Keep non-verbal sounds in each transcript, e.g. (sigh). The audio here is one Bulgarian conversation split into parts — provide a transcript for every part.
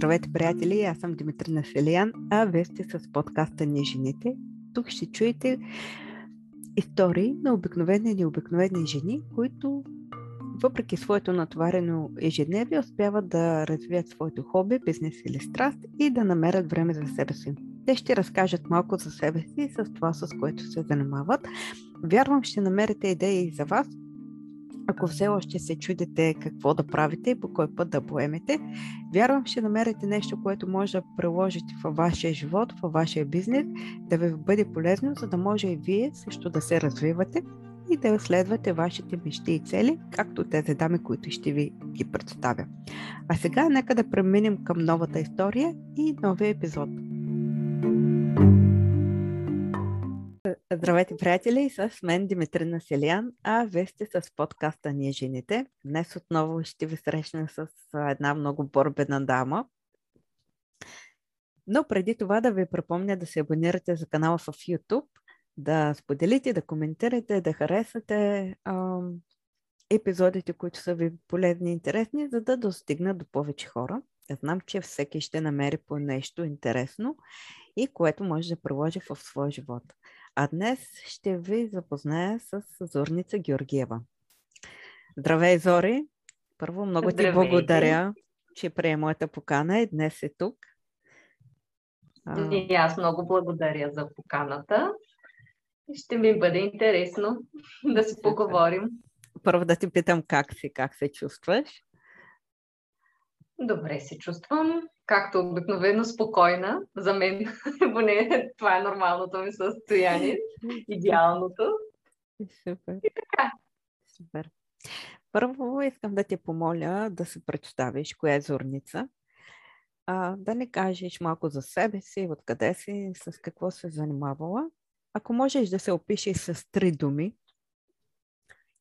Здравейте, приятели! Аз съм Димитрина Селиян, а вие сте с подкаста Ни жените. Тук ще чуете истории на обикновени и необикновени жени, които въпреки своето натоварено ежедневие успяват да развият своето хоби, бизнес или страст и да намерят време за себе си. Те ще разкажат малко за себе си и с това, с което се занимават. Вярвам, ще намерите идеи за вас, ако все още се чудите какво да правите и по кой път да поемете, вярвам, ще намерите нещо, което може да приложите във вашия живот, във вашия бизнес, да ви бъде полезно, за да може и вие също да се развивате и да следвате вашите мечти и цели, както тези дами, които ще ви ги представя. А сега нека да преминем към новата история и новия епизод. Здравейте, приятели! С мен Димитрина Селян, а вие сте с подкаста Ние жените. Днес отново ще ви срещна с една много борбена дама. Но преди това да ви припомня да се абонирате за канала в YouTube, да споделите, да коментирате, да харесате ам, епизодите, които са ви полезни и интересни, за да достигнат до повече хора. Я знам, че всеки ще намери по нещо интересно и което може да приложи в своя живот. А днес ще ви запозная с Зорница Георгиева. Здравей, Зори! Първо, много ти благодаря, че прие моята покана и днес е тук. И аз много благодаря за поканата. Ще ми бъде интересно (laughs) да си поговорим. Първо да ти питам как си, как се чувстваш? Добре се чувствам както обикновено, спокойна. За мен, (laughs) поне това е нормалното ми състояние, идеалното. Супер. И така. Супер. Първо искам да те помоля да се представиш коя е Зорница. А, да ни кажеш малко за себе си, откъде си, с какво се занимавала. Ако можеш да се опишеш с три думи,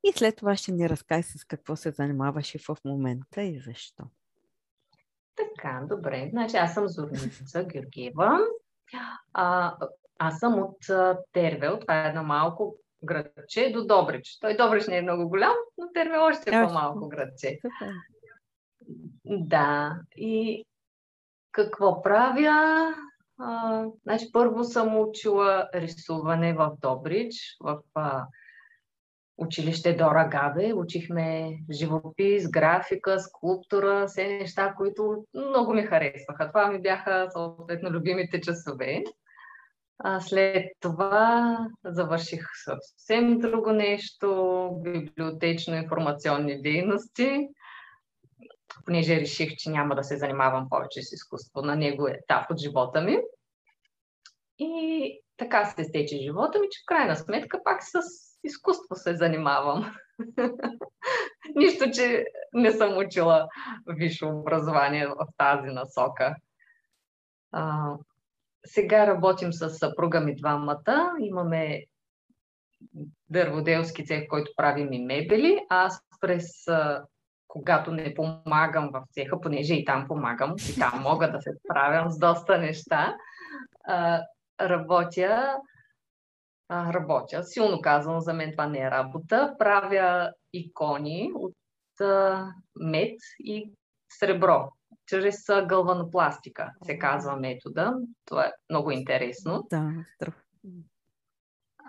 и след това ще ни разкажеш с какво се занимаваш и в момента и защо. Така, добре. Значи аз съм Зорница Георгиева. А, аз съм от Тервел. Това е едно малко градче до Добрич. Той Добрич не е много голям, но Тервел още е по-малко градче. Да. И какво правя? А, значи първо съм учила рисуване в Добрич, в а, училище Дора Габе. Учихме живопис, графика, скулптура, все неща, които много ми харесваха. Това ми бяха съответно любимите часове. А след това завърших съвсем друго нещо, библиотечно-информационни дейности, понеже реших, че няма да се занимавам повече с изкуство на него етап от живота ми. И така се стече живота ми, че в крайна сметка пак с изкуство се занимавам. Нищо, че не съм учила висше образование в тази насока. А, сега работим с съпруга ми двамата. Имаме дърводелски цех, който правим и мебели. Аз през когато не помагам в цеха, понеже и там помагам, и там мога да се справям с доста неща, работя а, работя. Силно казвам, за мен това не е работа. Правя икони от а, мед и сребро, чрез гълванопластика, се казва метода. Това е много интересно. Да.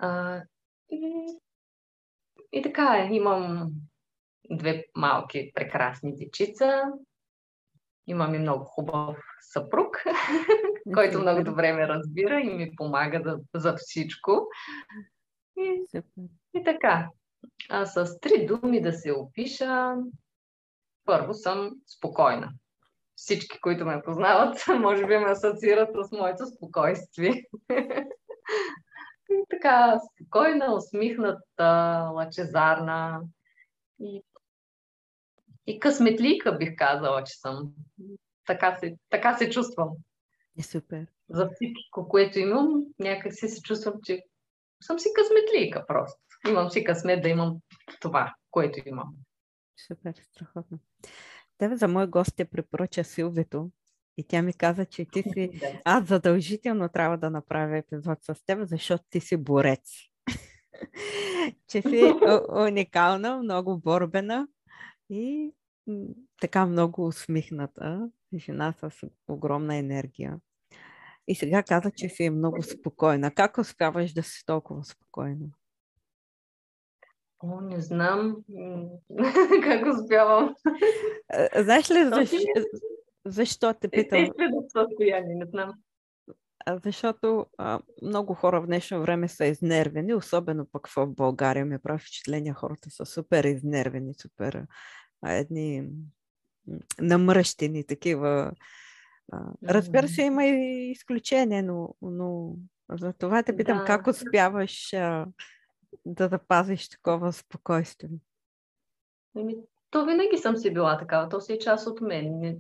А, и, и така е. Имам две малки прекрасни дечица. Имам и много хубав съпруг, (laughs) който много добре ме разбира и ми помага за, за всичко. И, и така. А с три думи да се опиша, първо съм спокойна. Всички, които ме познават, (laughs) може би ме асоциират с моето спокойствие. (laughs) И така, спокойна, усмихната, лъчезарна и, и късметлика бих казала, че съм така се, така се чувствам. Е, супер. За всичко, което имам, някак си се чувствам, че съм си късметлийка просто. Имам си късмет да имам това, което имам. Супер, страхотно. Тебе за мой гост те препоръча Силвито и тя ми каза, че ти си... (laughs) Аз задължително трябва да направя епизод с теб, защото ти си борец. (laughs) че си (laughs) уникална, много борбена И така много усмихната жена с огромна енергия. И сега каза, че си е много спокойна. Как успяваш да си толкова спокойна? О, не знам (laughs) как успявам. Знаеш ли, защо, защо те питам? Естествено състояние, не знам. Защото а, много хора в днешно време са изнервени, особено пък в България ми прави впечатление, хората са супер изнервени, супер едни намръщени такива. Разбира се, има и изключения, но, но за това те питам да. как успяваш а, да запазиш такова спокойствие. Ами, то винаги съм си била такава, то си е част от мен. Не,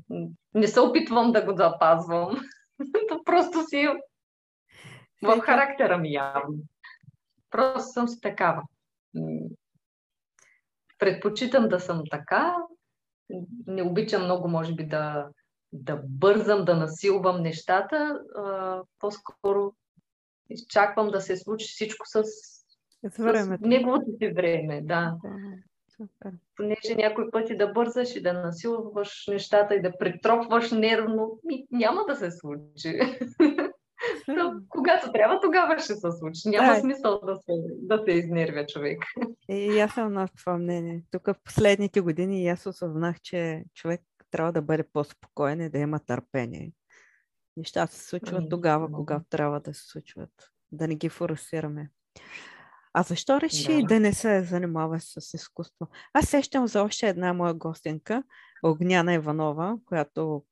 не се опитвам да го запазвам. (laughs) то просто си е в характера ми явно. Просто съм си такава. Предпочитам да съм така. Не обичам много, може би, да, да бързам, да насилвам нещата. А, по-скоро изчаквам да се случи всичко с, с неговото си време. Да. Супер. Понеже някой пъти да бързаш и да насилваш нещата и да притропваш нервно, няма да се случи. (laughs) То, когато трябва, тогава ще се случи. Няма да. смисъл да се, да се изнервя човек. И аз съм на това мнение. Тук в последните години аз осъзнах, че човек трябва да бъде по-спокоен и да има търпение. Нещата се случват ами, тогава, когато трябва да се случват. Да не ги форсираме. А защо реши да. да не се занимаваш с изкуство? Аз сещам за още една моя гостенка, Огняна Иванова, която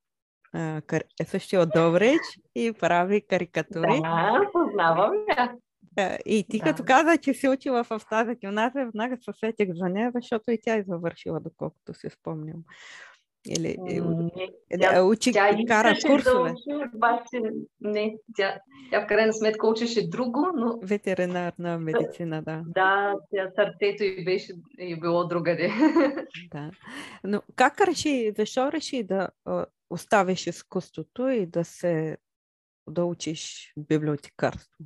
е също от Добрич и прави карикатури. Да, познавам я. И ти да. като каза, че си учила в тази гимназия, веднага се сетих за нея, защото и тя е завършила, доколкото си спомням. Или не, тя, учи, тя кара курсове. Да учи, обаче не, тя, тя в крайна сметка учеше друго, но... Ветеринарна медицина, да. Да, тя сърцето и беше и било другаде. Да. Но как реши, защо реши да оставиш изкуството и да се да учиш библиотекарство?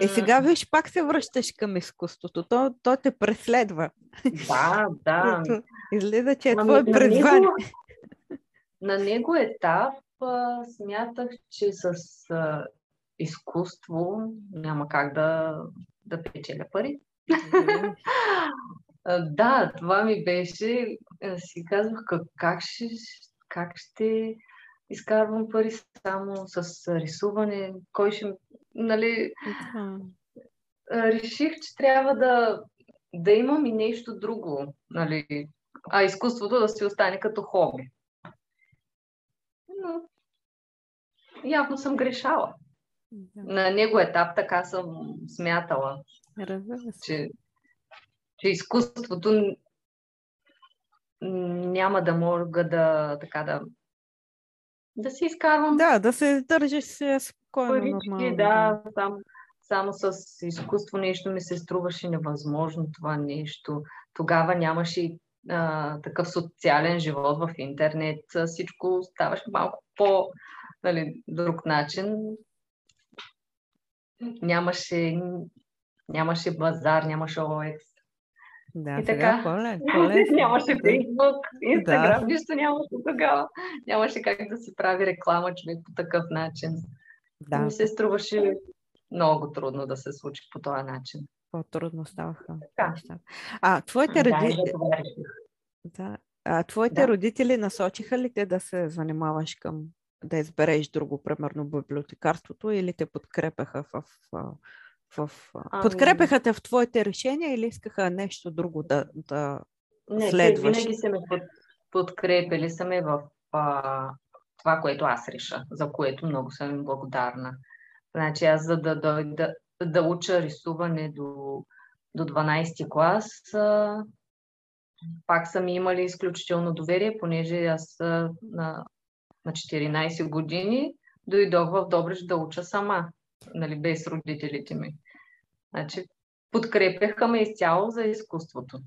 И сега виж, пак се връщаш към изкуството. То, то те преследва. Да, да. Излиза, че е ами, твое призвание. На него етап а, смятах, че с а, изкуство няма как да, да печеля пари. (laughs) да, това ми беше. Си казвах как, как, ще, как ще изкарвам пари само с рисуване, кой ще нали, uh-huh. реших, че трябва да, да имам и нещо друго, нали, а изкуството да си остане като хоби. Но явно съм грешала. Да. На него етап така съм смятала, че, че изкуството няма да мога да така да да си изкарвам. Да, да се държиш спокойно, парички, нормално. Да, само, само с изкуство нещо ми се струваше невъзможно това нещо. Тогава нямаше а, такъв социален живот в интернет. Всичко ставаше малко по нали, друг начин. Нямаше, нямаше базар, нямаше OX. Да, и така. Поле, (laughs) нямаше Фейсбук, Инстаграм, да. нищо нямаше тогава. Нямаше как да се прави реклама човек по такъв начин. Да. Ми се струваше много трудно да се случи по този начин. По-трудно ставаха. Да. А твоите родители... Да, а твоите да. родители насочиха ли те да се занимаваш към да избереш друго, примерно библиотекарството, или те подкрепяха в, в, в... Ами... Подкрепяха те в твоите решения или искаха нещо друго да, да не, следваш? Не, винаги са ме под, подкрепили са ме в а, това, което аз реша, за което много съм им благодарна. Значи аз за да дойда да, да уча рисуване до, до 12 клас, а, пак са ми имали изключително доверие, понеже аз а, на, на 14 години дойдох в Добрич да уча сама, нали, без родителите ми. Значи, подкрепяха ме изцяло за изкуството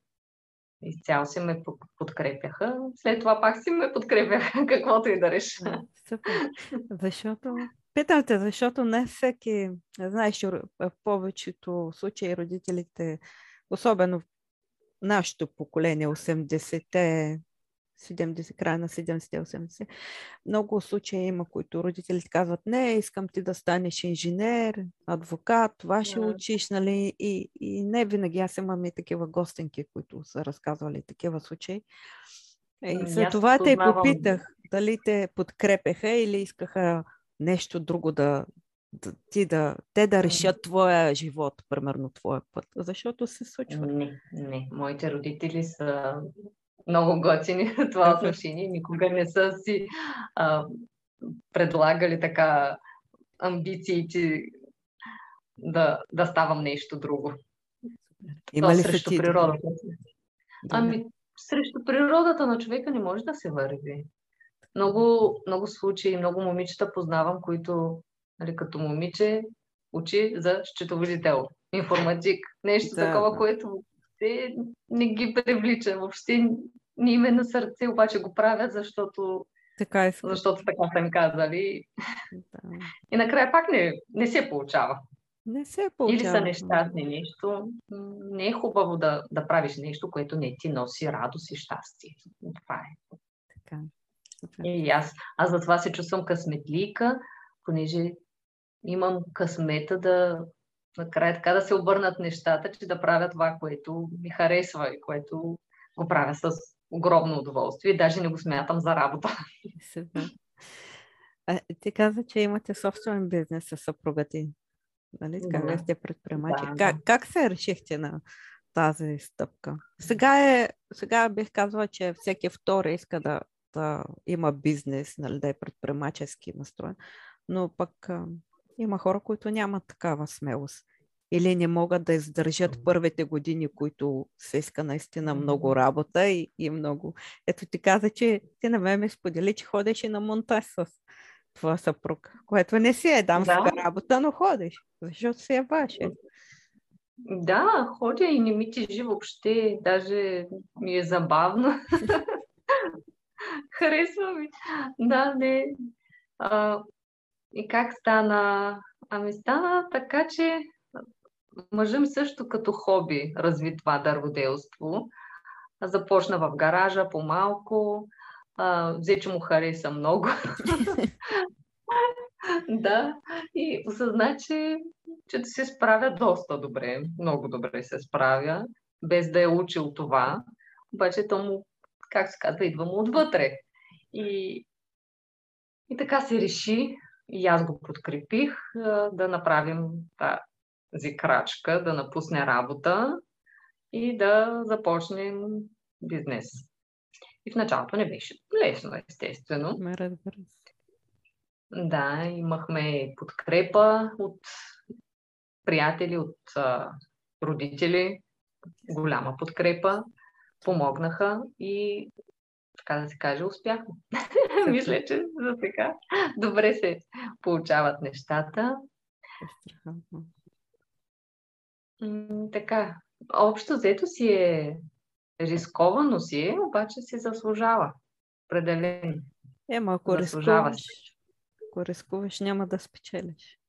изцяло си ме подкрепяха. След това пак си ме подкрепяха, (laughs) каквото и да реша. Супер. Защото, питам те, защото не всеки, знаеш, в повечето случаи родителите, особено нашето поколение, 80-те, 70, края на 70-80. Много случаи има, които родителите казват, не, искам ти да станеш инженер, адвокат, това ще yeah. учиш, нали? И, и не винаги. Аз имам и такива гостенки, които са разказвали такива случаи. И за това те попитах, дали те подкрепеха или искаха нещо друго да, да, ти да, те да решат твоя живот, примерно твоя път, защото се случва. Не, не. Моите родители са много готини (laughs) в това отношение. Никога не са си а, предлагали така амбициите да, да ставам нещо друго. Има ли срещу ти природата? Ами, срещу природата на човека не може да се върви. Много, много случаи, много момичета познавам, които нали, като момиче учи за счетоводител, информатик, нещо да, такова, да. което те не ги привлича. Въобще не им е на сърце, обаче го правят, защото така е. Защото така са им казали. Да. И накрая пак не, не се получава. Не се получава. Или са нещастни нещо. Не е хубаво да, да правиш нещо, което не ти носи радост и щастие. Това е. Така. И аз, аз затова се чувствам късметлика, понеже имам късмета да накрая така да се обърнат нещата, че да правя това, което ми харесва и което го правя с огромно удоволствие. Даже не го смятам за работа. А, ти каза, че имате собствен бизнес с съпруга ти. Нали? Как да. сте предприемачи? Да, как, да. как се решихте на тази стъпка? Сега, е, сега бих казала, че всеки втори иска да, да има бизнес, нали, да е предприемачески настроен, но пък има хора, които нямат такава смелост или не могат да издържат първите години, които се иска наистина много работа и, и много. Ето ти каза, че ти на мен ме сподели, че ходеше на монтаж с твоя съпруг, което не си е дамска да. работа, но ходиш, защото си е ваше. Да, ходя и не ми тежи въобще, даже ми е забавно. (laughs) (laughs) Харесва ми. Да, не. А, и как стана? Ами стана така, че мъжа ми също като хоби разви това дърводелство. Започна в гаража по-малко, взе, че му хареса много. (laughs) да, и осъзна, че, че се справя доста добре, много добре се справя, без да е учил това. Обаче то му, как се казва, идва му отвътре. И, и така се реши, и аз го подкрепих да направим тази крачка, да напусне работа и да започнем бизнес. И в началото не беше лесно, естествено. Ме разбира Да, имахме подкрепа от приятели, от а, родители, голяма подкрепа, помогнаха и така да се каже, успяхме. Мисля, че за сега добре се получават нещата. така, общо взето си е рисковано си е, обаче си заслужава. Определено. Ема, ако рискуваш, ако рискуваш, няма да спечелиш.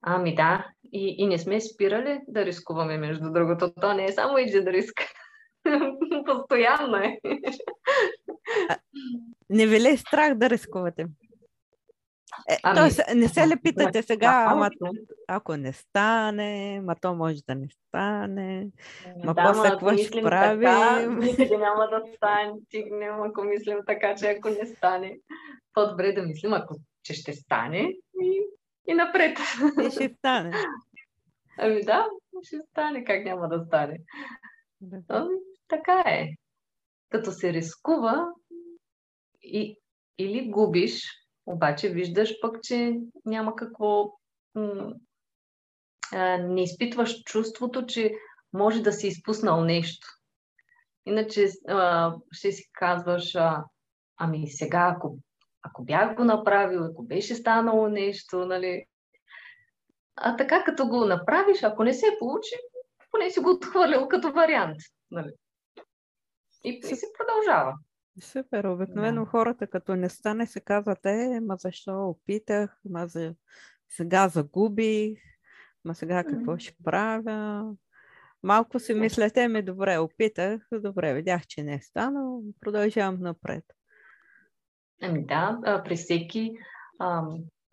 Ами да, и, и не сме спирали да рискуваме, между другото. То не е само един риск. (laughs) Постоянно е. Не ви ли е страх да рискувате? Е, ами, тоест, не се ли питате сега, ама ако не стане, ма то може да не стане, ма да, после какво ще правим? Никъде няма да стане, стигнем, ако мислим така, че ако не стане. По-добре да мислим, ако че ще стане и, и напред. И ще стане. Ами да, ще стане, как няма да стане. Да. Така е. Като се рискува и, или губиш, обаче виждаш пък, че няма какво. М- а, не изпитваш чувството, че може да си изпуснал нещо. Иначе а, ще си казваш, а, ами сега, ако, ако бях го направил, ако беше станало нещо, нали. А така, като го направиш, ако не се получи, поне си го отхвърлил като вариант. Нали. И, и се продължава. Супер. Обикновено да. хората, като не стане, се казват, е, ма защо опитах, ма за... сега загубих, ма сега какво ще правя. Малко си мислете ми, добре, опитах, добре, видях, че не е станало, продължавам напред. Ами да, при всеки, а,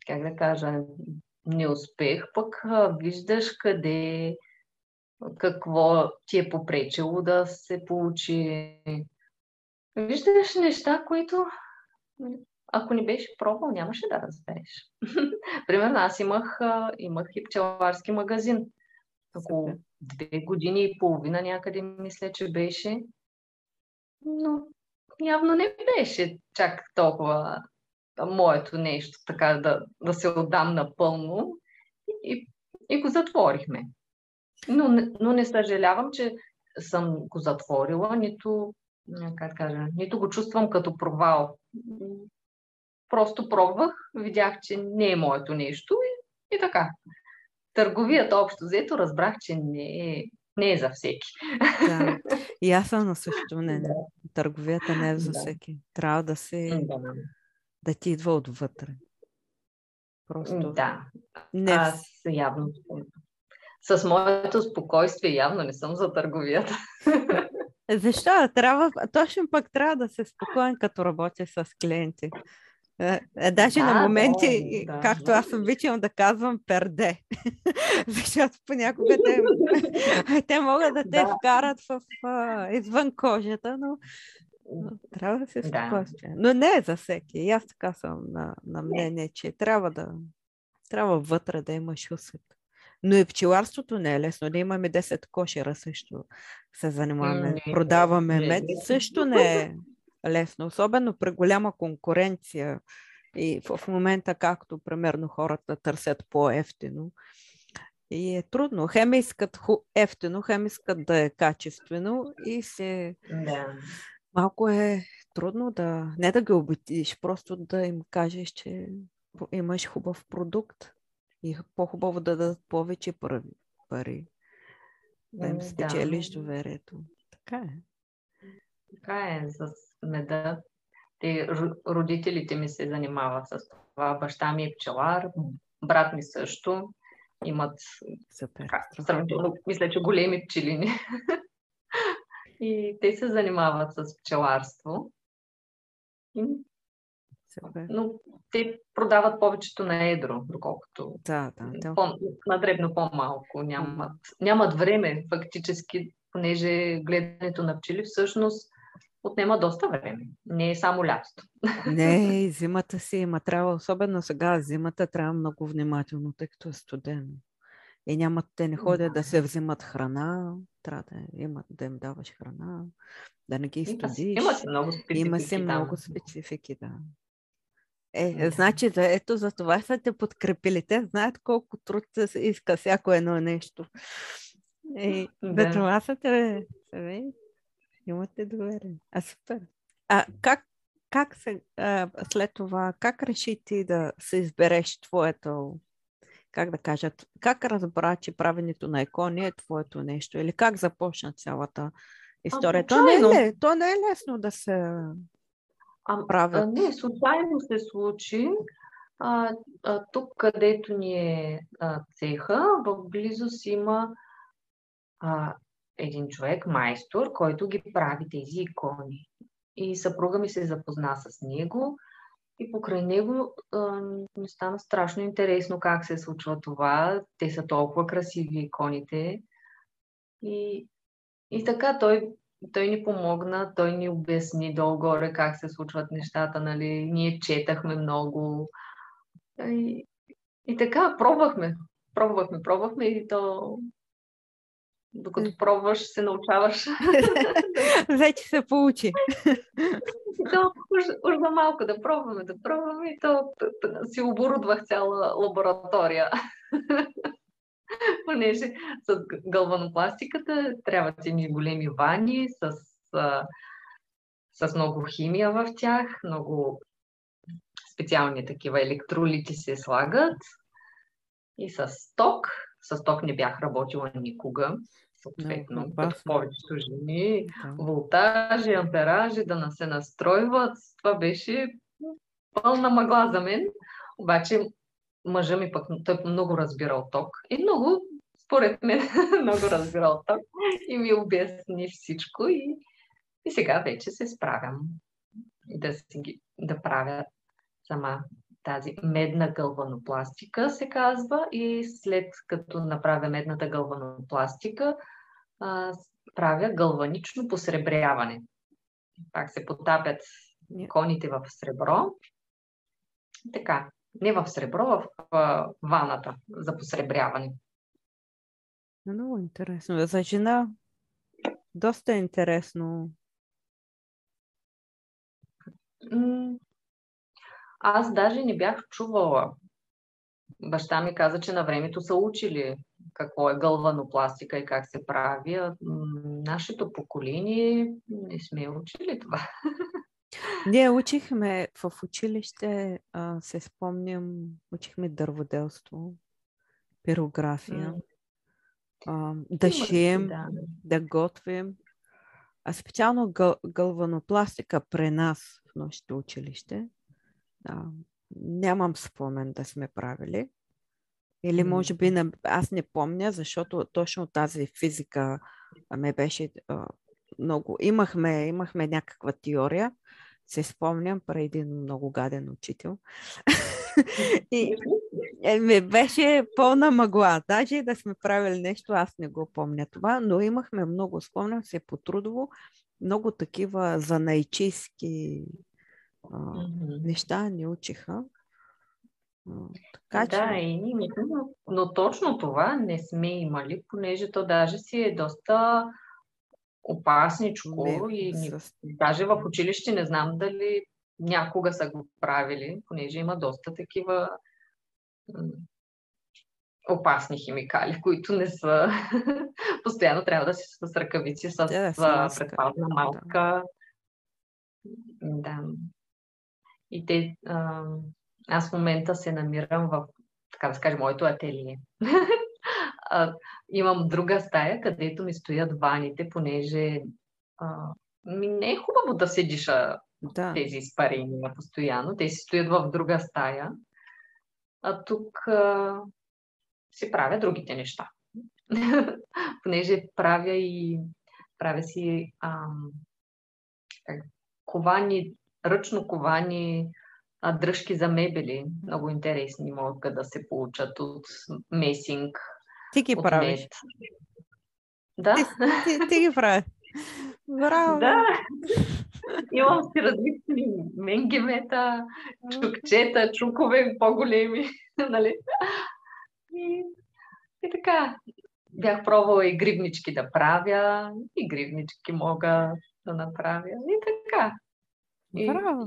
как да кажа, неуспех, пък а, виждаш къде, какво ти е попречило да се получи. Виждаш неща, които ако не беше пробвал, нямаше да разбереш. (laughs) Примерно аз имах, имах и пчеларски магазин. Около две години и половина някъде мисля, че беше. Но явно не беше чак толкова моето нещо, така да, да се отдам напълно. И, и го затворихме. Но, но не съжалявам, че съм го затворила, нито, как кажа, нито го чувствам като провал. Просто пробвах, видях, че не е моето нещо и, и така. Търговията общо взето разбрах, че не е, не е за всеки. Да. И аз съм на същото (laughs) мнение. Търговията не е за да. всеки. Трябва да се... Да. да ти идва отвътре. Просто... Да. Не... Аз явно... С моето спокойствие явно не съм за търговията. (laughs) Защо? Трябва, точно пък трябва да се спокоен, като работя с клиенти. Е, е, даже да, на моменти, да, както да. аз обичам да казвам, перде. (laughs) Защото понякога те, (laughs) те могат да те да. вкарат в, в, извън кожата, но, но трябва да се спокойствие. Да. Но не е за всеки. И аз така съм на, на мнение, че трябва да трябва вътре да имаш усет. Но и пчеларството не е лесно. Да имаме 10 кошера също се занимаваме. Не, Продаваме не, мед. Не. Също не е лесно, особено при голяма конкуренция и в момента, както примерно хората търсят по-ефтино. И е трудно. Хем искат ефтино, хем искат да е качествено и се... Да. Малко е трудно да... Не да ги обидиш, просто да им кажеш, че имаш хубав продукт и по-хубаво да дадат повече пари. Да им спечелиш да. доверието. Така е. Така е. С меда. Те, родителите ми се занимават с това. Баща ми е пчелар, брат ми също. Имат Супер. сравнително, мисля, че големи пчелини. (laughs) И те се занимават с пчеларство. Супер. Но те продават повечето на едро, доколкото да, да, да. По, на дребно по-малко. Нямат, нямат време, фактически, понеже гледането на пчели всъщност отнема доста време. Не е само лятото. Не, (laughs) зимата си има. Трябва, особено сега, зимата трябва много внимателно, тъй като е студено. И няма, те не ходят да се взимат храна, трябва да, имат, да им даваш храна, да не ги изстудиш. Има си много специфики. Има си много специфики, да. Е, значи, за, ето за това са те подкрепили. Те знаят колко труд се иска всяко едно нещо. И да. за това са те, Имате доверие. А супер. А как, как се, а, след това, как реши ти да се избереш твоето, как да кажа, как разбра, че правенето на икони е твоето нещо? Или как започна цялата история? А, то, не е, то не е лесно да се а, правят. А, не, случайно се случи. А, а, тук, където ни е а, цеха, в близост има а, един човек, майстор, който ги прави тези икони. И съпруга ми се запозна с него и покрай него а, ми стана страшно интересно как се случва това. Те са толкова красиви иконите. И, и така той, той ни помогна, той ни обясни долу-горе как се случват нещата. Нали? Ние четахме много. И, и така, пробвахме. Пробвахме, пробвахме и то докато пробваш, се научаваш. (laughs) Вече се получи. И то уж, уж за малко да пробваме, да пробваме и то си оборудвах цяла лаборатория. (laughs) (laughs) Понеже с галванопластиката трябват ни големи вани с, с много химия в тях, много специални такива електролити се слагат и с ток. С ток не бях работила никога съответно, no, като повечето жени, да. волтажи, амперажи, да се настройват. Това беше пълна мъгла за мен. Обаче мъжа ми пък той много разбира от ток и много според мен (laughs) много разбира и ми обясни всичко и, и сега вече се справям да, си, да правя сама тази медна гълванопластика се казва и след като направя медната гълванопластика правя гълванично посребряване. Пак се потапят коните в сребро. Така, не в сребро, в, ваната за посребряване. Много интересно. За жена доста интересно. Аз даже не бях чувала. Баща ми каза, че на времето са учили какво е гълванопластика и как се прави. Нашето поколение не сме учили това. (laughs) Ние учихме в училище, а, се спомням, учихме дърводелство, пирография, а, да шием, да. да готвим. А специално гъл, гълванопластика при нас в нашето училище. А, нямам спомен да сме правили. Или може би аз не помня, защото точно тази физика ме беше а, много. Имахме, имахме някаква теория, се спомням, при един много гаден учител. (laughs) и е, ми беше пълна мъгла. Даже да сме правили нещо, аз не го помня това, но имахме много, спомням се по трудово, много такива а, mm-hmm. неща ни учиха. Така, да, че... и ние, но, но точно това не сме имали, понеже то даже си е доста опасничко не, и с... даже в училище не знам дали някога са го правили, понеже има доста такива опасни химикали, които не са... (laughs) Постоянно трябва да си с ръкавици, с да, предпазна малка. Да. И те... А, аз в момента се намирам в, така да скажем, моето ателие. (laughs) а, имам друга стая, където ми стоят ваните, понеже а, ми не е хубаво да седиш да. тези изпарения постоянно. Те си стоят в друга стая. А тук а, си правя другите неща. (laughs) понеже правя и правя си а, как, ковани, ръчно ковани а, дръжки за мебели. Много интересни могат да се получат от месинг, ти ги правиш. Да. Ти, ти, ти ги правиш. Браво! Да. Имам си различни менгемета, чукчета, чукове по-големи. (laughs) нали? И, и така. Бях пробвала и гривнички да правя, и гривнички мога да направя. И така. И, Браво!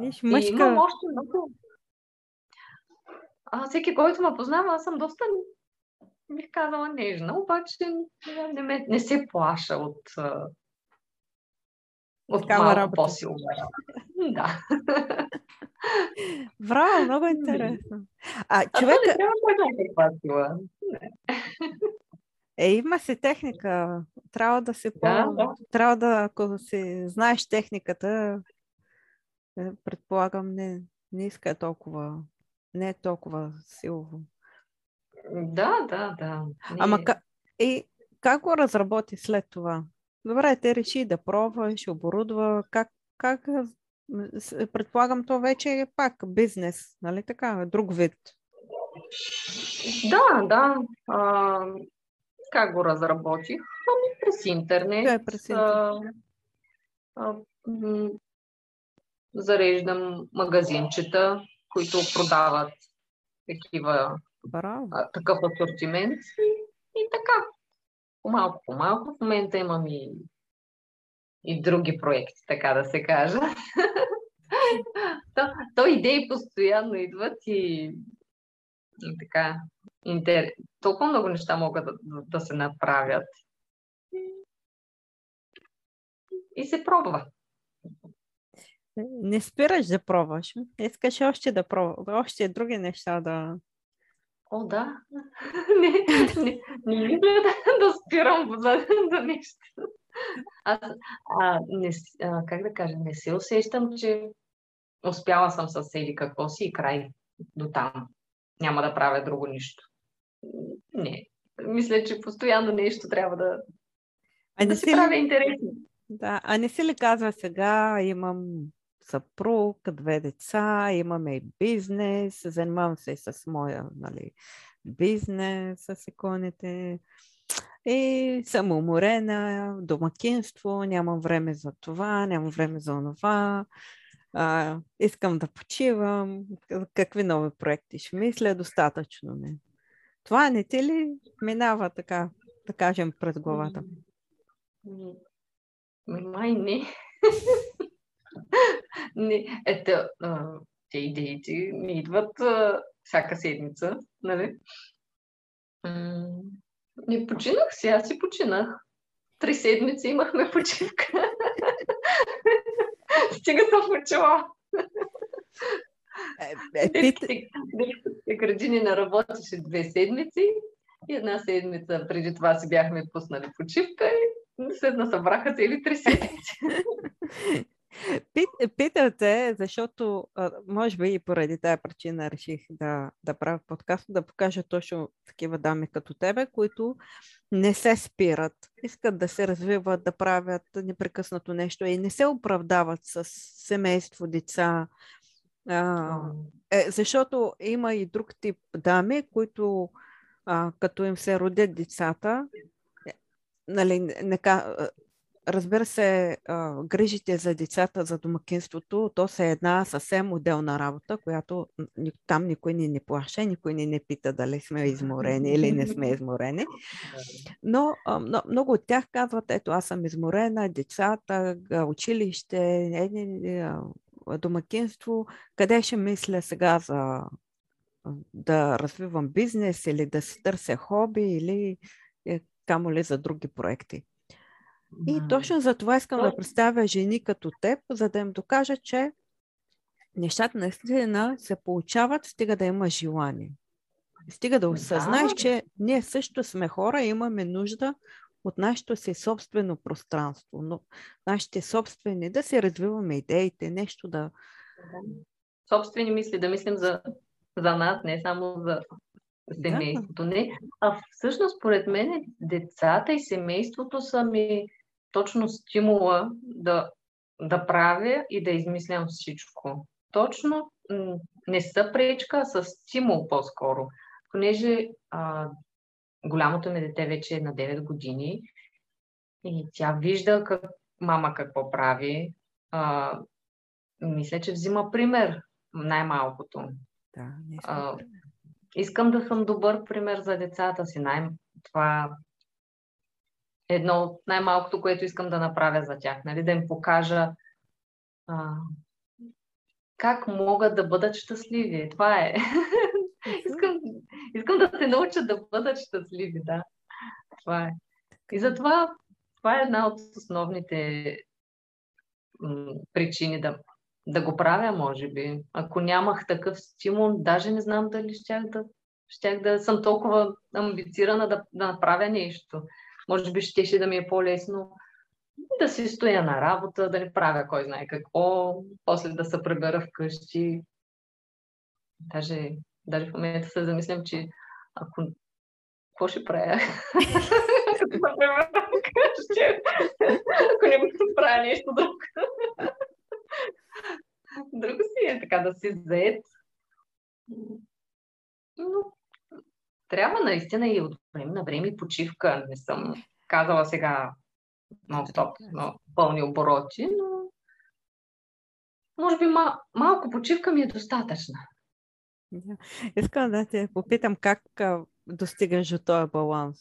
Виж, мъжка... И имам още много. А, всеки, който ме познава, аз съм доста бих казала нежна, обаче не, ме, не се плаша от, от малко по-силна Да. (laughs) Браво, много интересно. А, човек... А не трябва да сила. Е, има си техника. Трябва да се по... Да, да. Трябва да, ако си знаеш техниката, е, предполагам, не, не иска толкова, не е толкова силово. Да, да, да. Ама как, и как го разработи след това? Добре, те реши да пробваш, оборудва. Как, как предполагам, то вече е пак бизнес, нали така? Друг вид. Да, да. А, как го разработих? Ами през интернет. Да, през интернет. А, а, зареждам магазинчета, които продават такива Браво. а, такъв асортимент и, и така. По-малко, по-малко. В момента имам и, и други проекти, така да се каже. (laughs) то, то идеи постоянно идват и, и така. Интер... Толкова много неща могат да, да се направят. И се пробва. Не спираш да пробваш. Искаш още да пробваш, още други неща да, О, да. (laughs) не, не, не мисля да, (laughs) да спирам за, за нещо. Аз, а, не, а, как да кажа, не се усещам, че успяла съм с седи какво си и край до там. Няма да правя друго нищо. Не. мисля, че постоянно нещо трябва да, а да си прави интересно. Да, а не си ли казва сега, имам съпруг, две деца, имаме и бизнес, занимавам се и с моя нали, бизнес, с иконите. И съм уморена, домакинство, нямам време за това, нямам време за това. А, искам да почивам. Какви нови проекти ще мисля? Достатъчно не. Това не ти ли минава така, да кажем, пред главата? Май не. (laughs) не. Ето, те идеите ми идват а, всяка седмица, нали? Не починах си, аз си починах. Три седмици имахме почивка. (laughs) Стига съм почила. Е, е, градини не работеше две седмици и една седмица преди това си бяхме пуснали почивка и се насъбраха цели три седмици. (laughs) Питате, защото може би и поради тази причина реших да, да правя подкаст, да покажа точно такива дами като тебе, които не се спират, искат да се развиват, да правят непрекъснато нещо и не се оправдават с семейство, деца. А, е, защото има и друг тип дами, които а, като им се родят децата, е, нали, не, разбира се, грижите за децата, за домакинството, то са една съвсем отделна работа, която там никой ни не плаща, никой ни не пита дали сме изморени или не сме (laughs) изморени. Но много от тях казват, ето аз съм изморена, децата, училище, домакинство, къде ще мисля сега за да развивам бизнес или да си търся хоби или е, камо ли за други проекти. И точно за това искам да представя жени като теб, за да им докажа, че нещата наистина се получават, стига да има желание. Стига да осъзнаеш, да. че ние също сме хора и имаме нужда от нашето си собствено пространство, но нашите собствени, да се развиваме идеите, нещо да... Собствени мисли, да мислим за, за нас, не само за семейството. Да. Не. А всъщност, според мен, децата и семейството са ми точно стимула да, да правя и да измислям всичко. Точно не са пречка, а са стимул по-скоро. Понеже а, голямото ми дете вече е на 9 години и тя вижда как, мама какво прави. А, мисля, че взима пример най-малкото. Да, а, искам да съм добър пример за децата си. Най- това едно от най-малкото, което искам да направя за тях, нали? да им покажа а, как могат да бъдат щастливи. Това е. искам, искам да се научат да бъдат щастливи, да. Това е. И затова това е една от основните м- причини да, да го правя, може би. Ако нямах такъв стимул, даже не знам дали щях да, щях да съм толкова амбицирана да, да направя нещо. Може би ще, ще да ми е по-лесно да си стоя на работа, да не правя кой знае какво, после да се пребера вкъщи. Даже, даже в момента се замислям, че ако... Какво ще правя? Ако не мога правя нещо друго. Друго си е така да си заед. Но трябва наистина и от време на време и почивка. Не съм казала сега нон-стоп, но пълни обороти, но може би мал- малко почивка ми е достатъчна. Искам да те попитам как достигаш до този баланс.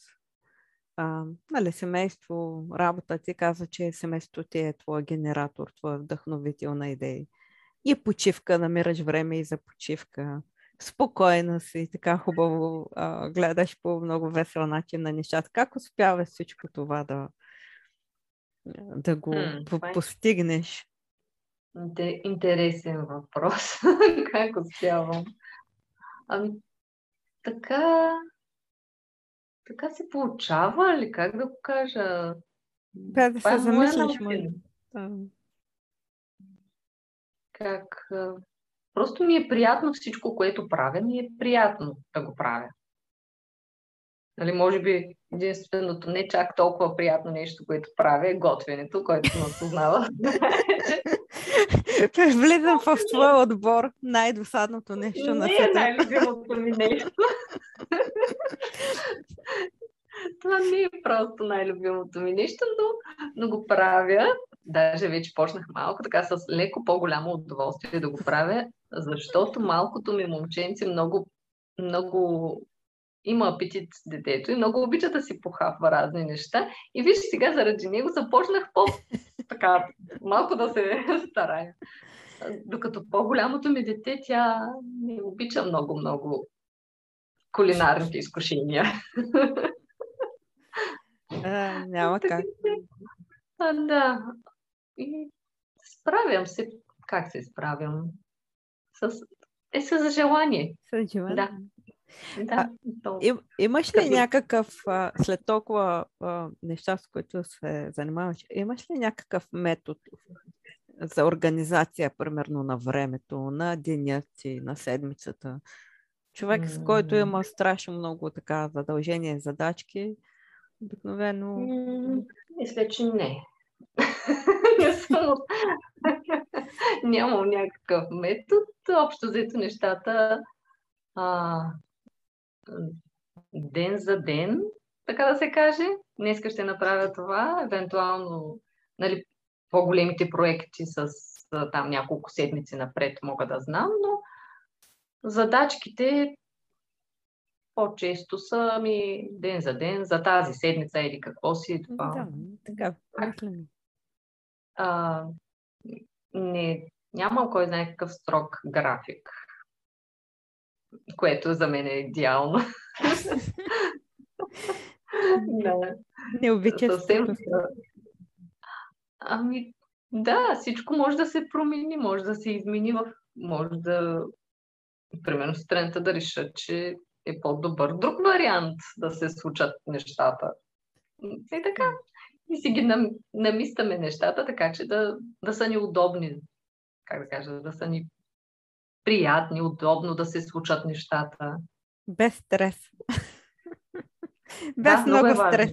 А, нали, семейство, работа, ти каза, че семейството ти е твой генератор, твой вдъхновител на идеи. И почивка, намираш време и за почивка спокойна си, така хубаво а, гледаш по много весел начин на нещата. Как успяваш всичко това да, да го hmm, е постигнеш? Интересен въпрос. (laughs) как успявам? Ами, така, така се получава ли? Как да го кажа? Да, да се е замислиш. Как Просто ми е приятно всичко, което правя, ми е приятно да го правя. Нали, може би единственото не чак толкова приятно нещо, което правя е готвенето, което ме познава. (laughs) Влизам в твоя отбор. Най-досадното нещо на света. Не е най-любимото ми нещо. (laughs) Това не е просто най-любимото ми нещо, но, но го правя. Даже вече почнах малко, така с леко по-голямо удоволствие да го правя, защото малкото ми момченце много, много има апетит детето и много обича да си похапва разни неща. И виж, сега заради него започнах по така малко да се (laughs) старая. Докато по-голямото ми дете, тя не обича много-много кулинарните изкушения. А, няма как. А, да. И справям се. Как се справям? С... Е, с желание. С желание. Да. Да, а, им, имаш ли някакъв, а, след толкова а, неща, с които се занимаваш, имаш ли някакъв метод за организация, примерно на времето, на деня си, на седмицата? Човек, с който има страшно много така задължения и задачки, обикновено... Мисля, че не. Не съм... Нямам някакъв метод. Общо взето нещата а, ден за ден, така да се каже. Днеска ще направя това, евентуално нали, по-големите проекти с там няколко седмици напред мога да знам, но задачките по-често са ми ден за ден, за тази седмица или какво си. Това. Да, така, а, не, нямам кой знае какъв строг график което за мен е идеално. да. Не обичаш. Съвсем... Ами, да, всичко може да се промени, може да се измени в... Може да... Примерно страната да решат, че е по-добър друг вариант да се случат нещата. И така. И си ги нам, намистаме нещата, така че да, да са ни удобни. Как да кажа, да са ни приятни, удобно да се случат нещата. Без стрес. Без да, много, много е стрес.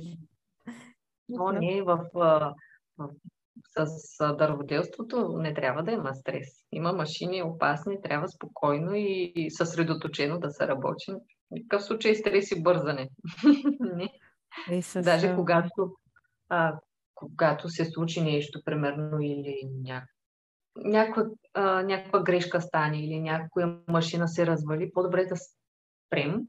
Но не в, в, с дърводелството не трябва да има стрес. Има машини опасни, трябва спокойно и, и съсредоточено да се работи. В никакъв случай стрес и бързане. (laughs) не. И с... Даже когато, а, когато се случи нещо, примерно, или някаква, някаква грешка стане или някоя машина се развали, по-добре да спрем,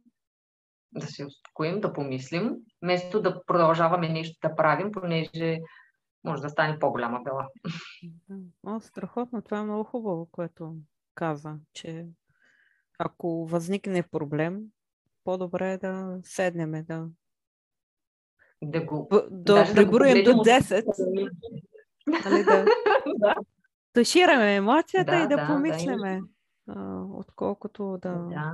да се успокоим, да помислим, вместо да продължаваме нещо да правим, понеже може да стане по-голяма бела. О, страхотно. Това е много хубаво, което каза, че ако възникне проблем, по-добре е да седнем, да да го... Да приброим до 10. Нали, да, (laughs) да тушираме емоцията да, и да, да помисляме, да. отколкото да, да.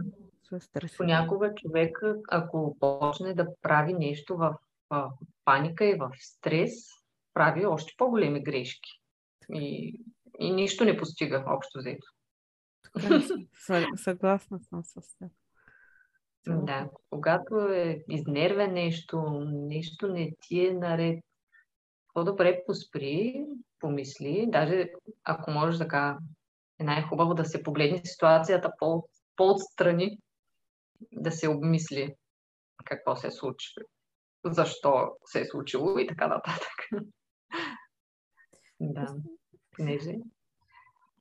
се стресираме. Понякога човек, ако почне да прави нещо в, в паника и в стрес, прави още по-големи грешки. И, и нищо не постига общо взето. Съгласна съм с теб. Да, когато е изнервен нещо, нещо не ти е наред, по-добре поспри, помисли, даже ако можеш така, е най-хубаво да се погледне ситуацията по, по-отстрани, да се обмисли какво се случи, защо се е случило и така нататък. да, понеже,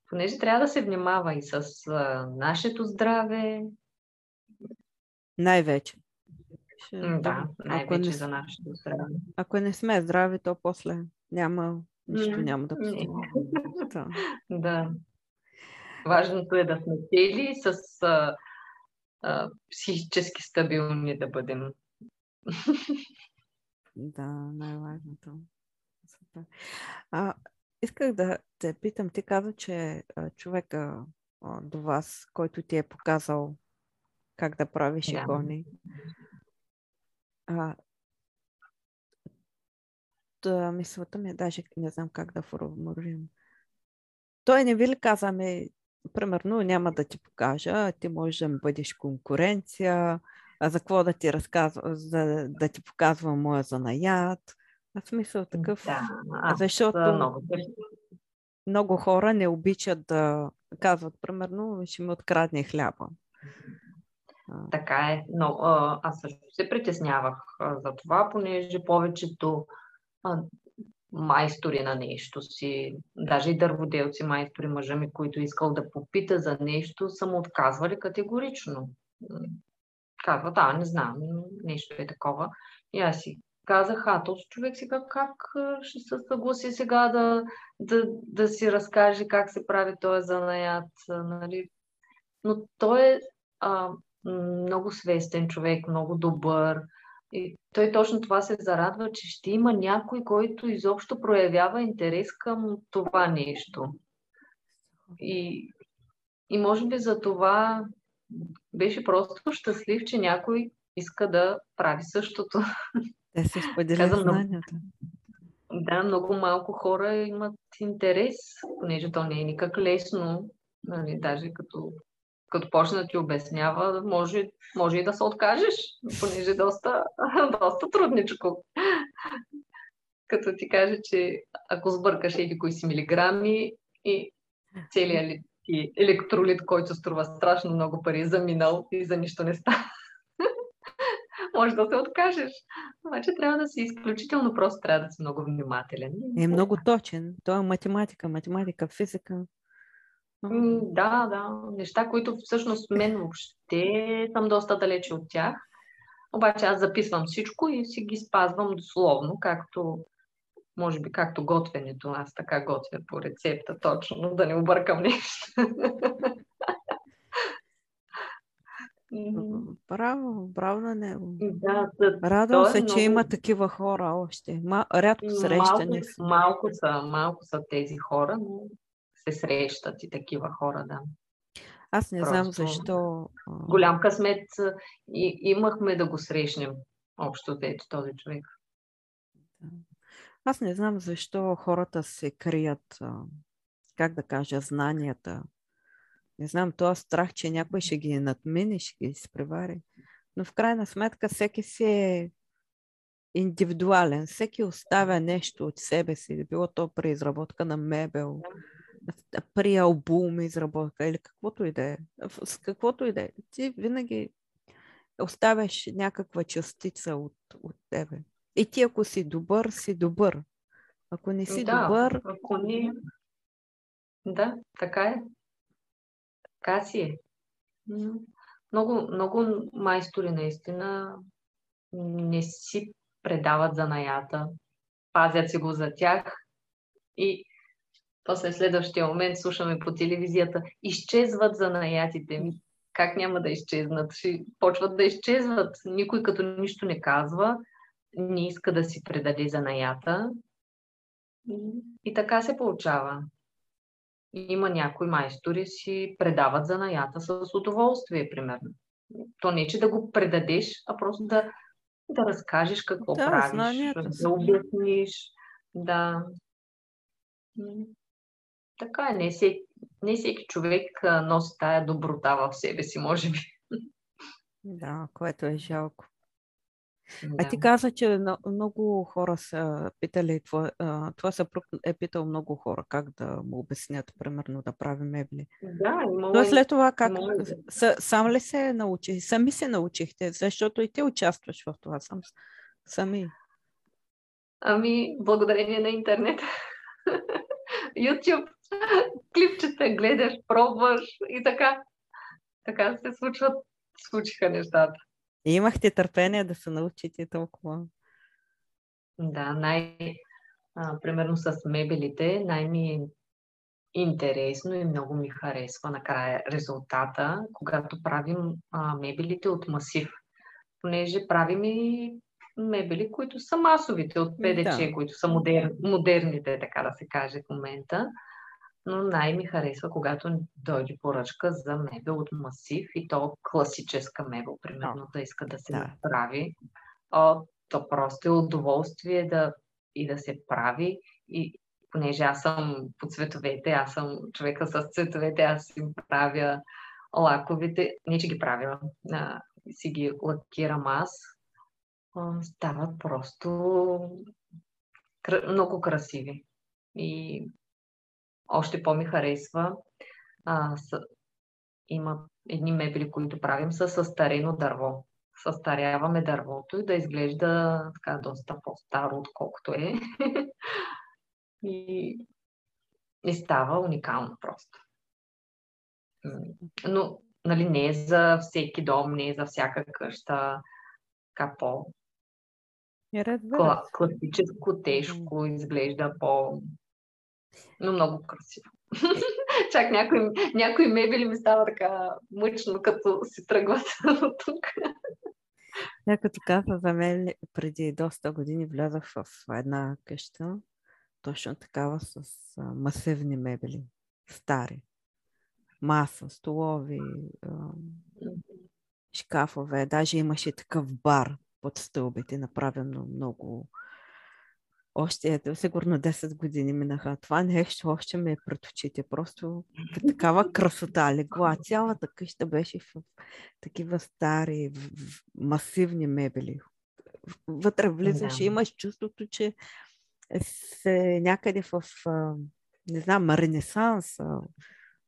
понеже трябва да се внимава и с а, нашето здраве. Най-вече. Да, най-вече не, за нашето здраве. Ако не сме здрави, то после няма Нищо няма да постигне. да. (laughs) да. Важното е да сме цели с а, а, психически стабилни да бъдем. (laughs) да, най-важното. Супер. А, исках да те питам, ти каза, че а, човека а, до вас, който ти е показал как да правиш да. икони, а, мисълта ми е, даже не знам как да формулирам. Той не ви ли каза ми, примерно, няма да ти покажа, ти можеш да ми бъдеш конкуренция, а за какво да ти разказва, за да ти показвам моя занаят. А смисъл такъв. Да, аз защото много, много хора не обичат да казват, примерно, ще ми открадне хляба. Така е, но аз също се притеснявах за това, понеже повечето майстори на нещо си, даже и дърводелци майстори, мъжа ми, които искал да попита за нещо, са му отказвали категорично. Казва, да, не знам, нещо е такова. И аз си казах, а този човек сега как ще се съгласи сега да, да, да си разкаже как се прави този занаят. Нали? Но той е а, много свестен човек, много добър. И той точно това се зарадва, че ще има някой, който изобщо проявява интерес към това нещо. И, и може би за това беше просто щастлив, че някой иска да прави същото. Те се споделят знанията. Да, много малко хора имат интерес, понеже то не е никак лесно, нали, даже като като почне да ти обяснява, може, може и да се откажеш, понеже доста, (laughs) доста трудничко. Като ти каже, че ако сбъркаш еди кои си милиграми и целият електролит, който струва страшно много пари, е заминал и за нищо не става. (laughs) може да се откажеш. Обаче трябва да си изключително просто, трябва да си много внимателен. Е много точен. Това е математика, математика, физика. Да, да. Неща, които всъщност мен въобще съм доста далече от тях. Обаче аз записвам всичко и си ги спазвам дословно, както може би както готвенето. Аз така готвя по рецепта точно, да не объркам нещо. Браво, браво на него. Да, Радвам се, е много... че има такива хора още. Ма, рядко срещани малко, са. Малко са, малко са тези хора, но се срещат и такива хора, да. Аз не Просто знам защо. Голям късмет и имахме да го срещнем общо ето този човек. Аз не знам защо хората се крият, как да кажа, знанията. Не знам, този страх, че някой ще ги надмине, ще ги изпревари. Но в крайна сметка всеки си е индивидуален. Всеки оставя нещо от себе си, било то при изработка на мебел, при албум изработка или каквото и да е. С каквото и да е. Ти винаги оставяш някаква частица от, от тебе. И ти ако си добър, си добър. Ако не си да, добър... Ако не... Да, така е. Така си е. Много, много майстори наистина не си предават занаята, пазят си го за тях и после следващия момент слушаме по телевизията, изчезват занаятите ми. Как няма да изчезнат? Ще почват да изчезват. Никой като нищо не казва, не иска да си предаде занаята. И така се получава. Има някои майстори си предават занаята с удоволствие, примерно. То не, че да го предадеш, а просто да, да разкажеш какво да, правиш, знанията. да обясниш. Да така е, не всеки, не всеки човек носи тая доброта в себе си, може би. Да, което е жалко. Да. А ти каза, че много хора са питали, това, съпруг е питал много хора как да му обяснят, примерно, да прави мебли. Да, имало... Но след това как? С, сам ли се научи? Сами се научихте, защото и ти участваш в това сам, сами. Ами, благодарение на интернет. (laughs) YouTube клипчета гледаш, пробваш и така. Така се случват, случиха нещата. И имахте търпение да се научите толкова. Да, най... А, примерно с мебелите, най-ми е интересно и много ми харесва накрая резултата, когато правим а, мебелите от масив. Понеже правим и мебели, които са масовите от ПДЧ, да. които са модер, модерните, така да се каже в момента. Но най-ми харесва, когато дойде поръчка за мебел от масив и то класическа мебел, примерно, да иска да се да. прави. О, то просто е удоволствие да и да се прави. И понеже аз съм по цветовете, аз съм човека с цветовете, аз си правя лаковите, не че ги правя, си ги лакирам аз, стават просто много красиви. И още по-ми харесва. А, с, има едни мебели, които правим с състарено дърво. Състаряваме дървото и да изглежда така доста по-старо, отколкото е. (laughs) и, и става уникално просто. Но нали, не е за всеки дом, не е за всяка къща. Така по Кла, класическо, тежко, изглежда по... Но много красиво. (laughs) Чак някои, някои мебели ми става така мъчно, като си тръгват (laughs) от тук. Я като каза за мен, преди доста години влязах в една къща, точно такава с масивни мебели, стари. Маса, столови, шкафове. Даже имаше такъв бар под стълбите, направено много. Още, ето, сигурно 10 години минаха. Това нещо още ме е пред очите. Просто такава красота легла. Цялата къща беше в такива стари, в, в, масивни мебели. Вътре влизаш и имаш чувството, че се някъде в, не знам, ренесанс,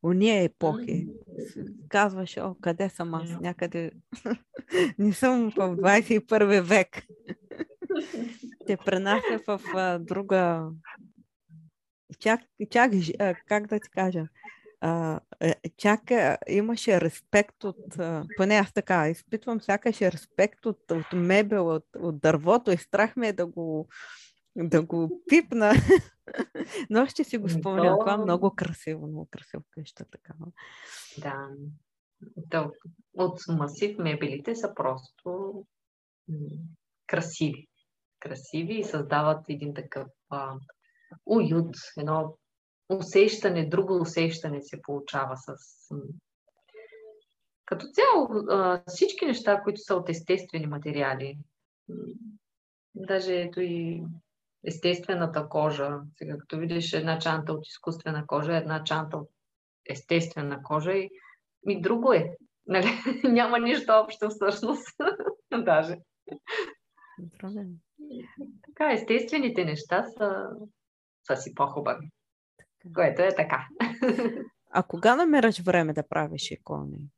уния епохи. Казваш, о, къде съм аз? Някъде (laughs) не съм в 21 век. Те пренася в а, друга... Чак, чак, как да ти кажа? А, е, чак имаше респект от, а, поне аз така, изпитвам сякаш респект от, от мебел, от, от дървото и страх ме е да го, да го пипна. (laughs) Но ще си го спомням. Това е много красиво, много красиво къща такава. Да. То, от масив мебелите са просто красиви. Красиви и създават един такъв а, уют, едно усещане, друго усещане се получава с... Като цяло, а, всички неща, които са от естествени материали, даже ето и естествената кожа. Сега, като видиш една чанта от изкуствена кожа, една чанта от естествена кожа и, и друго е. (laughs) Нали? Няма нищо общо всъщност. (laughs) Даже. Така, естествените неща са, са си по-хубави. Което е така. А кога намираш време да правиш икони?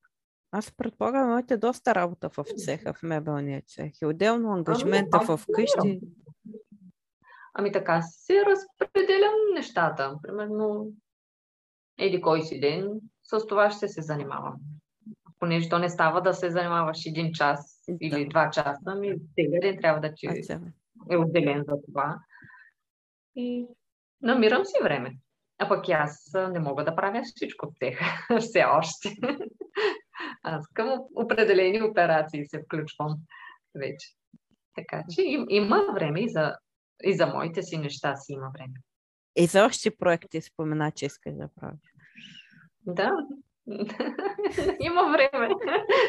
Аз предполагам, имате доста работа в цеха, в мебелния цех и отделно ангажмента ами, в къщи. Ами така се разпределям нещата. Примерно, еди кой си ден, с това ще се занимавам. Понеже то не става да се занимаваш един час да. или два часа, ами целият ден трябва да ти е отделен за това. И намирам си време. А пък и аз не мога да правя всичко от тех. (laughs) Все още. Аз към определени операции се включвам вече. Така че им, има време и за и за моите си неща си има време. И за още проекти спомена, че искаш да правиш. Да. (laughs) има време. (laughs)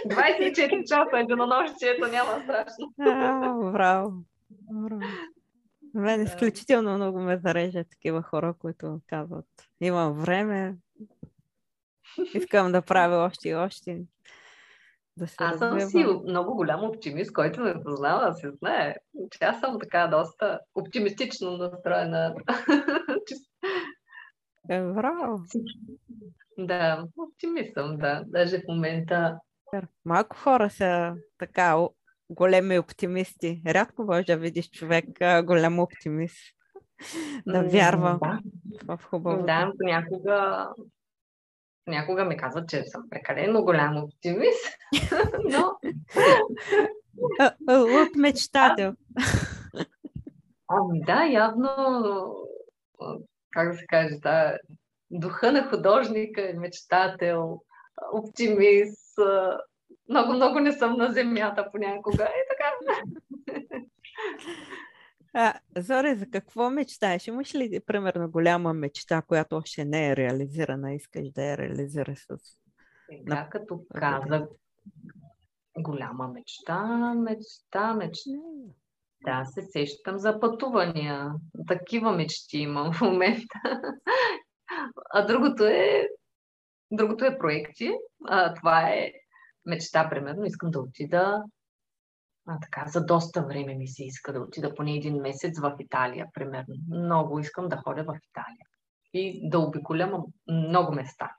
24 часа е денонощието, няма страшно. А, браво. Мен изключително много ме зарежат такива хора, които казват, имам време, искам да правя още и още. Да се аз съм си много голям оптимист, който ме познава, се знае, че аз съм така доста оптимистично настроена. (laughs) Е, браво! Да, оптимист съм, да. Даже в момента... Малко хора са така големи оптимисти. Рядко може да видиш човек голям оптимист. Да вярва да. в хубаво. Да, понякога Някога ми казват, че съм прекалено голям оптимист, (laughs) но... От мечтател. Ами да, явно, как да се каже, да, духа на художника е мечтател, оптимист. Много-много не съм на земята понякога. Е така. (laughs) А, Зоре, за какво мечтаеш? Имаш ли, примерно, голяма мечта, която още не е реализирана, искаш да я реализираш с... Сега, на... като казах, голяма мечта, мечта, мечта. Да, се сещам за пътувания. Такива мечти имам в момента. (laughs) А другото е, другото е проекти. А, това е мечта, примерно, искам да отида а, така, за доста време ми се иска да отида поне един месец в Италия, примерно. Много искам да ходя в Италия и да обиколям много места.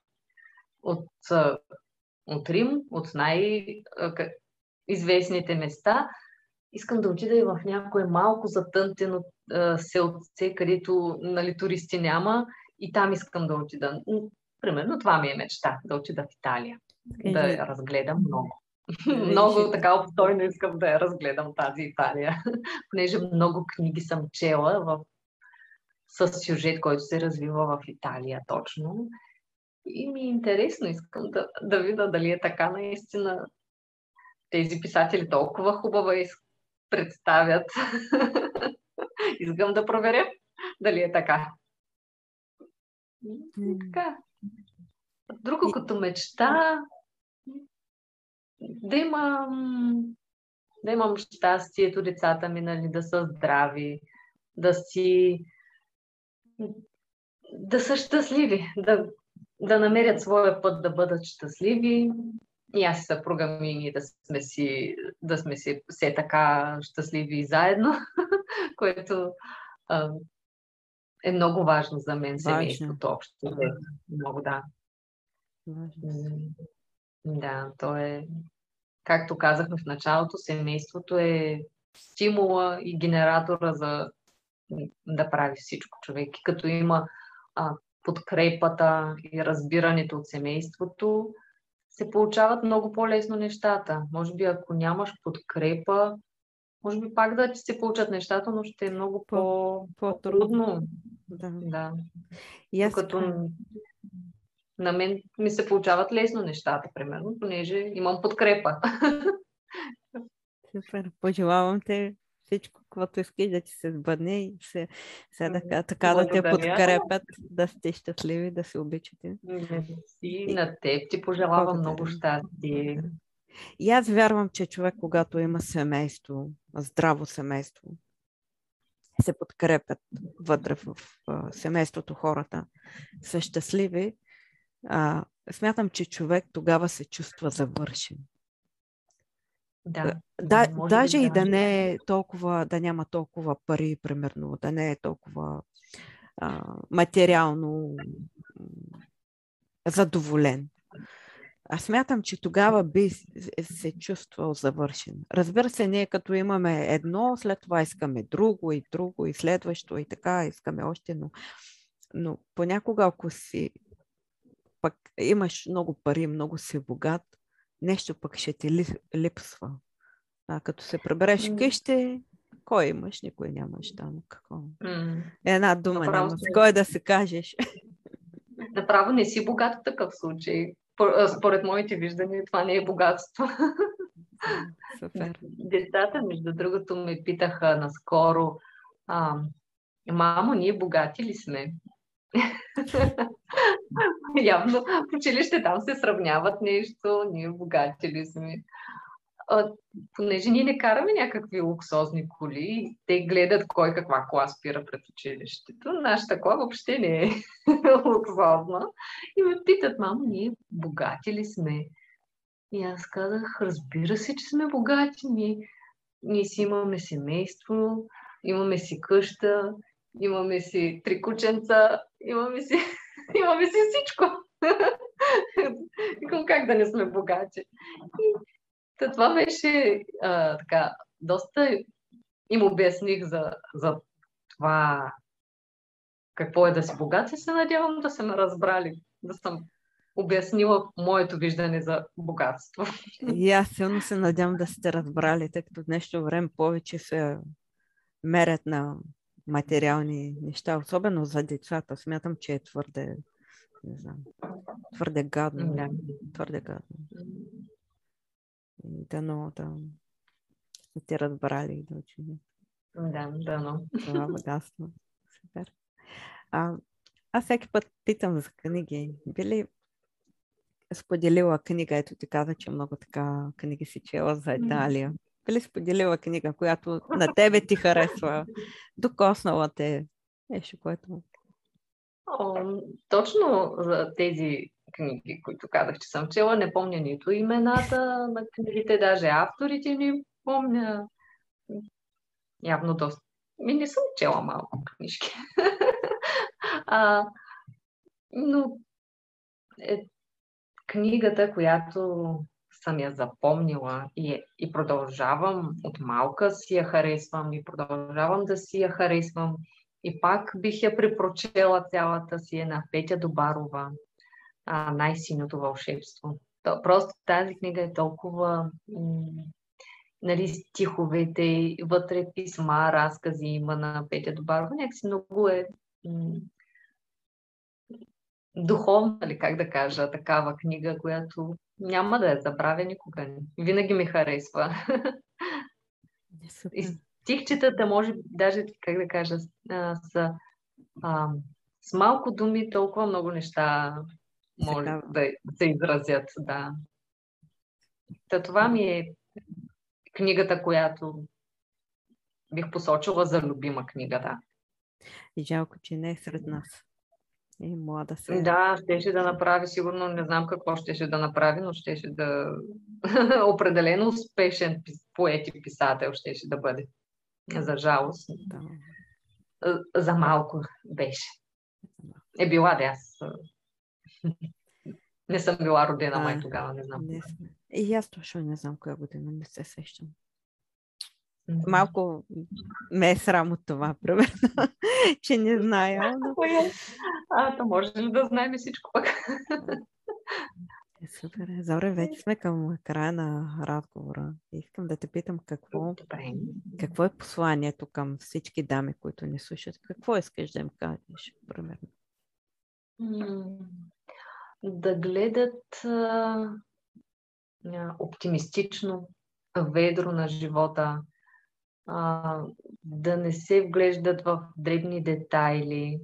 От, от Рим, от най-известните места, искам да отида и в някое малко затънтено селце, където нали, туристи няма и там искам да отида. Примерно това ми е мечта, да отида в Италия. Е, да я разгледам много. (laughs) много така обстойно искам да я разгледам тази Италия, (laughs) понеже много книги съм чела в... с сюжет, който се развива в Италия точно. И ми е интересно, искам да, да видя дали е така наистина. Тези писатели толкова хубаво из... представят. (laughs) искам да проверя дали е така. така. Друго като мечта, да имам, да имам щастието децата ми нали, да са здрави, да си да са щастливи, да, да намерят своя път да бъдат щастливи. И аз и съпруга ми да сме си, да сме си все така щастливи заедно, (laughs) което а, е много важно за мен, семейството общо. Много, да. Да, то е, както казахме в началото, семейството е стимула и генератора за да прави всичко човек. И като има а, подкрепата и разбирането от семейството, се получават много по-лесно нещата. Може би ако нямаш подкрепа, може би пак да ти се получат нещата, но ще е много по- по-трудно. Да. да. И аз... Като на мен ми се получават лесно нещата, примерно, понеже имам подкрепа. Супер. Пожелавам те всичко, което искаш да ти се сбъдне и се, се така, така да те подкрепят, да сте щастливи, да се обичате. И на теб ти пожелавам много щастие. И аз вярвам, че човек, когато има семейство, здраво семейство, се подкрепят вътре в семейството хората, са щастливи, а, смятам, че човек тогава се чувства завършен. Да, да даже да, и да не е толкова, да няма толкова пари, примерно, да не е толкова а, материално задоволен. Аз смятам, че тогава би се чувствал завършен. Разбира се, ние като имаме едно, след това искаме друго и друго и следващо и така, искаме още, но, но понякога, ако си пък имаш много пари, много си богат, нещо пък ще ти липсва. А като се пребереш mm. къщи, кой имаш? Никой нямаш там. Какво? Mm. Една дума Направо няма. С кой да се кажеш? (laughs) Направо не си богат в такъв случай. Според моите виждания, това не е богатство. Супер. (laughs) Децата, между другото, ме питаха наскоро, а, мамо, ние богати ли сме? (laughs) Явно в училище там се сравняват нещо, ние богати ли сме. А, понеже ние не караме някакви луксозни коли, те гледат кой каква кола спира пред училището. Нашата кола въобще не е (laughs) луксозна. И ме питат, мамо, ние богати ли сме? И аз казах, разбира се, че сме богати. Ние, ние си имаме семейство, имаме си къща, имаме си три кученца, имаме си, (laughs) имаме си всичко. Как да не сме богати. И това беше а, така, доста им обясних за, за това какво е да си богат и се надявам да са ме разбрали, да съм обяснила моето виждане за богатство. И аз силно се надявам да сте разбрали, тъй като днешно време повече се мерят на материални неща, особено за децата. Смятам, че е твърде, не знам, твърде гадно. Да. Твърде гадно. Да, но да сте разбрали да учени. Да, да, но. Това богатство. Супер. А, аз всеки път питам за книги. Били споделила книга, ето ти каза, че много така книги си чела за Италия. Дали споделила книга, която на тебе ти харесва, докоснала те, нещо, което... О, точно за тези книги, които казах, че съм чела. Не помня нито имената на книгите, даже авторите не помня. Явно доста. Ми не съм чела малко книжки. (laughs) а, но е книгата, която съм я запомнила и, и продължавам от малка си я харесвам и продължавам да си я харесвам и пак бих я препрочела цялата си е на Петя Добарова, а, Най-синото вълшебство. То, просто тази книга е толкова м- нали, стиховете, вътре писма, разкази има на Петя Добарова. Някакси много е м- духовна, ли, как да кажа, такава книга, която няма да я забравя никога. Винаги ми харесва. И стихчетата, може даже, как да кажа, са а, с малко думи толкова много неща може да, да се изразят. Да. Та това ми е книгата, която бих посочила за любима книга, да. И жалко, че не е сред нас. И млада се. Да, щеше да направи, сигурно не знам какво щеше да направи, но щеше да (laughs) определено успешен поет и писател щеше да бъде. За жалост. Да. За малко беше. Е била да аз. (laughs) Не съм била родена май тогава, не знам. Не И аз точно не знам коя година, не се сещам. Малко ме е срам от това, примерно, (laughs) че не зная. Но... А, то може ли да знаем всичко пък? Е, супер. Зоре, вече сме към края на разговора. Искам да те питам какво, Добре. какво е посланието към всички дами, които ни слушат. Какво искаш да им кажеш, примерно? Да гледат а, оптимистично, ведро на живота, а, да не се вглеждат в дребни детайли,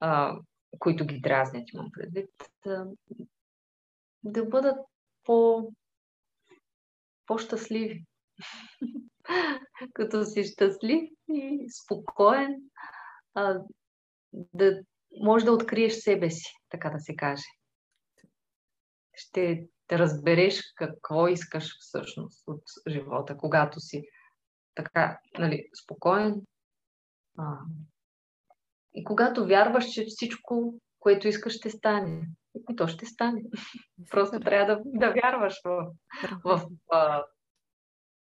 а, които ги дразнят, имам предвид. А, да бъдат по, по-щастливи. (laughs) Като си щастлив и спокоен, а, да може да откриеш себе си, така да се каже. Ще разбереш какво искаш всъщност от живота, когато си така, нали, спокоен. А, и когато вярваш, че всичко, което искаш, ще стане. И то ще стане. Просто трябва да, да вярваш в, в, в,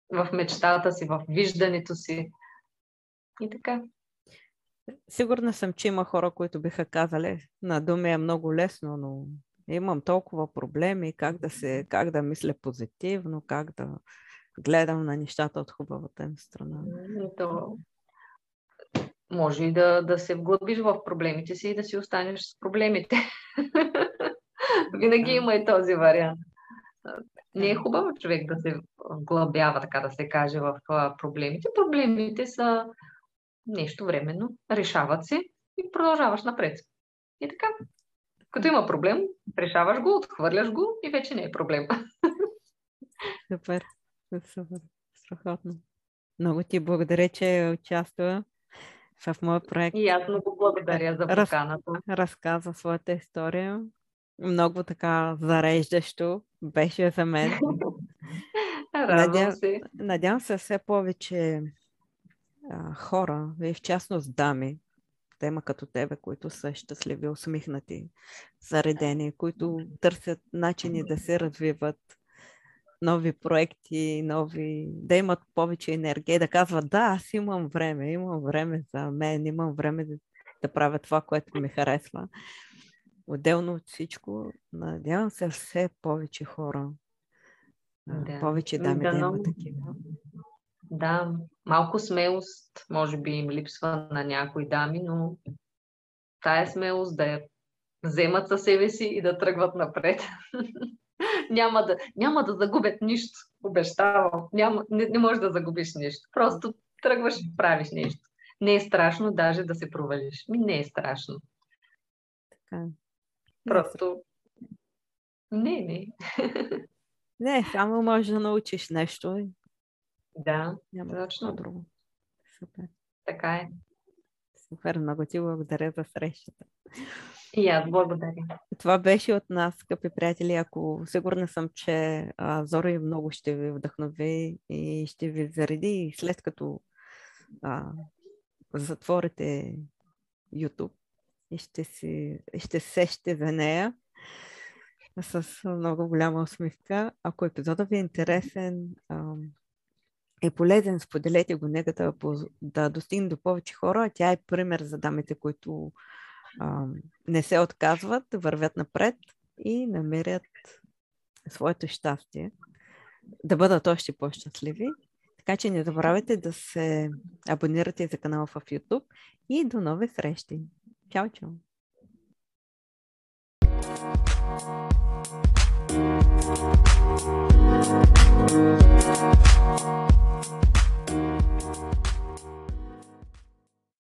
в мечтата си, в виждането си. И така. Сигурна съм, че има хора, които биха казали, на думи е много лесно, но имам толкова проблеми, как да, се, как да мисля позитивно, как да гледам на нещата от хубавата им страна. То, може и да, да се вглъбиш в проблемите си и да си останеш с проблемите. (laughs) Винаги има и този вариант. Не е хубаво човек да се вглъбява, така да се каже, в проблемите. Проблемите са нещо временно, решават се и продължаваш напред. И така. Като има проблем, решаваш го, отхвърляш го и вече не е проблем. (laughs) Супер. Супер. Страхотно. Много ти благодаря, че участва в моя проект. И аз много благодаря за поканата. Раз, разказа своята история. Много така зареждащо беше за мен. (laughs) Надявам се. Надявам се все повече а, хора, и в частност дами, тема като тебе, които са щастливи, усмихнати, заредени, които търсят начини да се развиват, нови проекти, нови, да имат повече енергия, да казват, да, аз имам време, имам време за мен, имам време да, да правя това, което ми харесва. Отделно от всичко, надявам се все повече хора, да. повече дами да, да имат такива. Да, малко смелост, може би им липсва на някои дами, но тая смелост да я вземат със себе си и да тръгват напред. (laughs) няма, да, няма да загубят нищо, обещавам. Няма, не, не можеш да загубиш нищо. Просто тръгваш и правиш нещо. Не е страшно даже да се провалиш. Ми не е страшно. Така. Просто не, не. Не, само можеш да научиш нещо. Да, Няма точно. Друго. Супер. Така е. Супер, много ти благодаря за срещата. И аз благодаря. Това беше от нас, скъпи приятели. Ако сигурна съм, че а, Зори много ще ви вдъхнови и ще ви зареди след като а, затворите YouTube и ще, си, ще сещате за нея с много голяма усмивка. Ако епизодът ви е интересен а, и полезен, споделете го, нека да, да достигне до повече хора. Тя е пример за дамите, които не се отказват, вървят напред и намерят своето щастие, да бъдат още по-щастливи. Така че не забравяйте да се абонирате за канала в YouTube и до нови срещи. Чао, чао!